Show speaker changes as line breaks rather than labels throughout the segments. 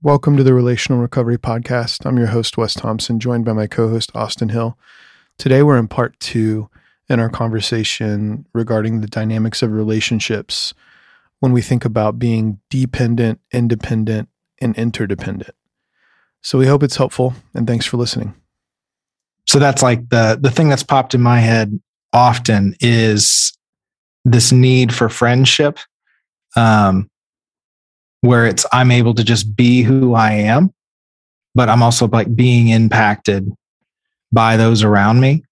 Welcome to the Relational Recovery Podcast. I'm your host, Wes Thompson, joined by my co host, Austin Hill. Today, we're in part two in our conversation regarding the dynamics of relationships when we think about being dependent, independent, and interdependent. So, we hope it's helpful, and thanks for listening.
So, that's like the, the thing that's popped in my head often is this need for friendship. Um, where it's I'm able to just be who I am, but I'm also like being impacted by those around me.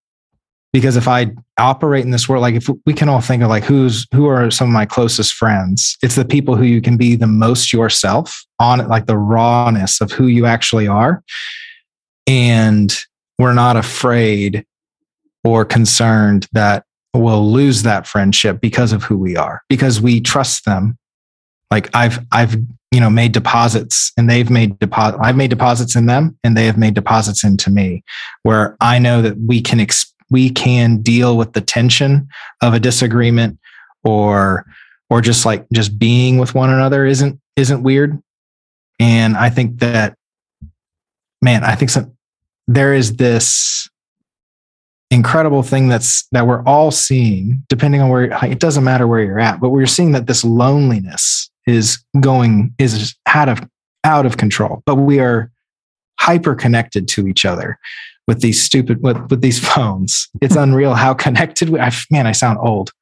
Because if I operate in this world, like if we can all think of like who's who are some of my closest friends, it's the people who you can be the most yourself on it, like the rawness of who you actually are. And we're not afraid or concerned that we'll lose that friendship because of who we are, because we trust them like I've I've you know made deposits and they've made deposit I've made deposits in them and they have made deposits into me where I know that we can ex- we can deal with the tension of a disagreement or or just like just being with one another isn't isn't weird. And I think that man I think some, there is this incredible thing that's that we're all seeing depending on where it doesn't matter where you're at but we're seeing that this loneliness is going is out of out of control. But we are hyper connected to each other with these stupid with, with these phones. It's unreal how connected we I, man i sound old.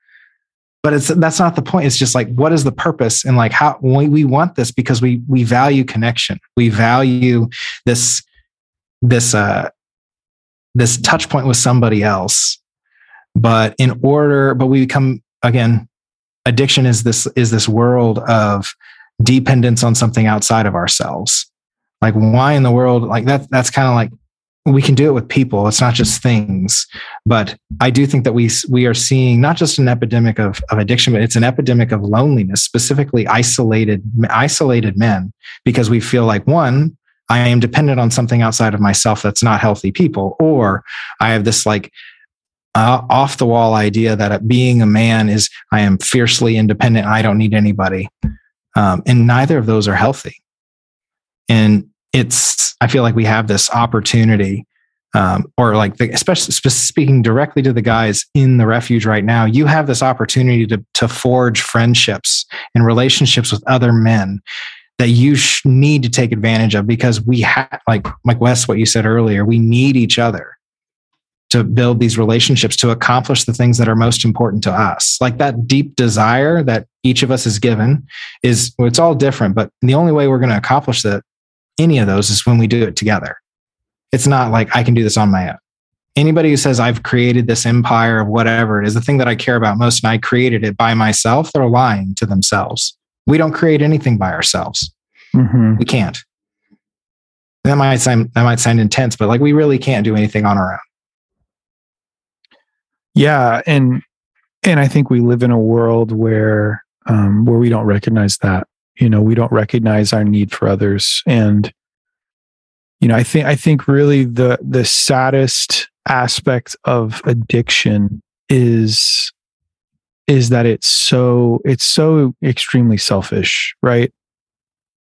But it's that's not the point. It's just like what is the purpose? And like how we, we want this because we we value connection. We value this this uh this touch point with somebody else. But in order but we become again addiction is this is this world of dependence on something outside of ourselves. Like why in the world like that that's kind of like we can do it with people it's not just things. But i do think that we we are seeing not just an epidemic of, of addiction but it's an epidemic of loneliness specifically isolated isolated men because we feel like one i am dependent on something outside of myself that's not healthy people or i have this like uh, off the wall idea that being a man is I am fiercely independent. I don't need anybody. Um, and neither of those are healthy. And it's, I feel like we have this opportunity, um, or like, the, especially speaking directly to the guys in the refuge right now, you have this opportunity to, to forge friendships and relationships with other men that you sh- need to take advantage of because we have, like, like Wes, what you said earlier, we need each other to build these relationships to accomplish the things that are most important to us. Like that deep desire that each of us is given is well, it's all different, but the only way we're going to accomplish that any of those is when we do it together. It's not like I can do this on my own. Anybody who says I've created this empire of whatever it is, the thing that I care about most, and I created it by myself, they're lying to themselves. We don't create anything by ourselves. Mm-hmm. We can't. That might sound that might sound intense, but like we really can't do anything on our own.
Yeah, and and I think we live in a world where um, where we don't recognize that. You know, we don't recognize our need for others, and you know, I think I think really the the saddest aspect of addiction is is that it's so it's so extremely selfish, right?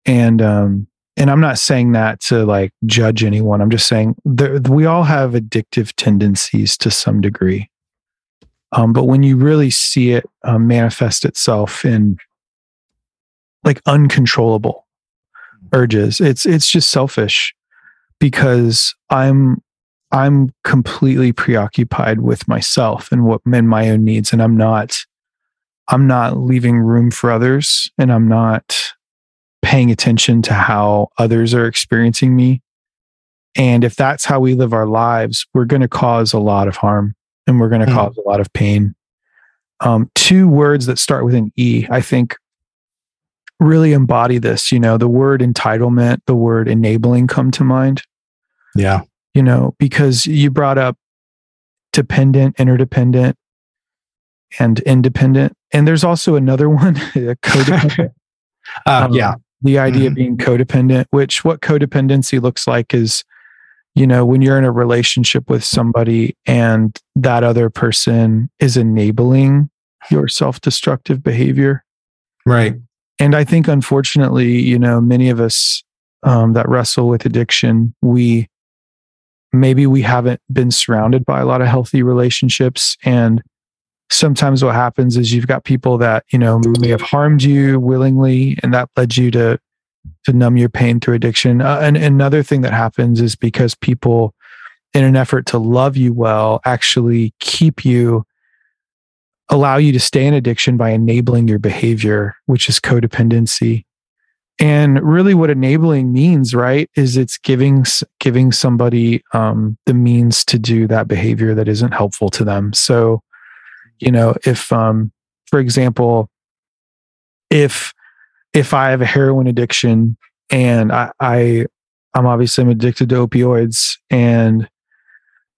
And um and I'm not saying that to like judge anyone. I'm just saying there, we all have addictive tendencies to some degree. Um, but when you really see it um, manifest itself in like uncontrollable urges, it's it's just selfish because I'm I'm completely preoccupied with myself and what and my own needs, and I'm not I'm not leaving room for others, and I'm not paying attention to how others are experiencing me. And if that's how we live our lives, we're going to cause a lot of harm and we're going to mm. cause a lot of pain. Um, two words that start with an E, I think, really embody this. You know, the word entitlement, the word enabling come to mind.
Yeah.
You know, because you brought up dependent, interdependent, and independent. And there's also another one, codependent.
uh, um, yeah.
The idea mm-hmm. of being codependent, which what codependency looks like is you know, when you're in a relationship with somebody and that other person is enabling your self destructive behavior.
Right.
And I think, unfortunately, you know, many of us um, that wrestle with addiction, we maybe we haven't been surrounded by a lot of healthy relationships and sometimes what happens is you've got people that you know may have harmed you willingly and that led you to to numb your pain through addiction. Uh, and another thing that happens is because people in an effort to love you well actually keep you allow you to stay in addiction by enabling your behavior which is codependency. And really what enabling means right is it's giving giving somebody um, the means to do that behavior that isn't helpful to them. So you know if um for example if if i have a heroin addiction and i i i'm obviously i'm addicted to opioids and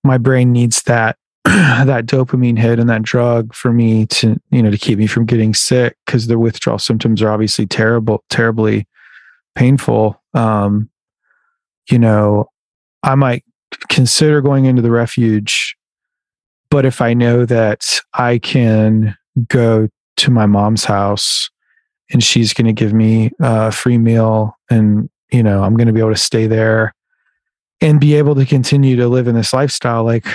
my brain needs that that dopamine hit and that drug for me to you know to keep me from getting sick because the withdrawal symptoms are obviously terrible terribly painful. Um you know i might consider going into the refuge but if I know that I can go to my mom's house and she's going to give me uh, a free meal and, you know, I'm going to be able to stay there and be able to continue to live in this lifestyle, like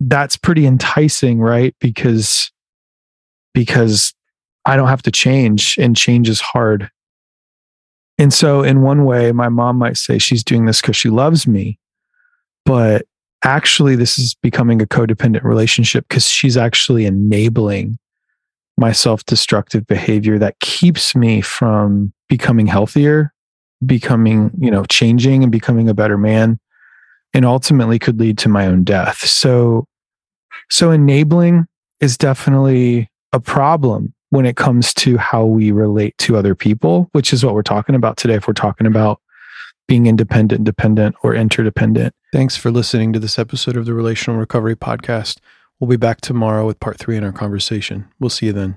that's pretty enticing, right? Because, because I don't have to change and change is hard. And so, in one way, my mom might say she's doing this because she loves me. But actually this is becoming a codependent relationship because she's actually enabling my self-destructive behavior that keeps me from becoming healthier becoming you know changing and becoming a better man and ultimately could lead to my own death so so enabling is definitely a problem when it comes to how we relate to other people which is what we're talking about today if we're talking about being independent, dependent, or interdependent. Thanks for listening to this episode of the Relational Recovery Podcast. We'll be back tomorrow with part three in our conversation. We'll see you then.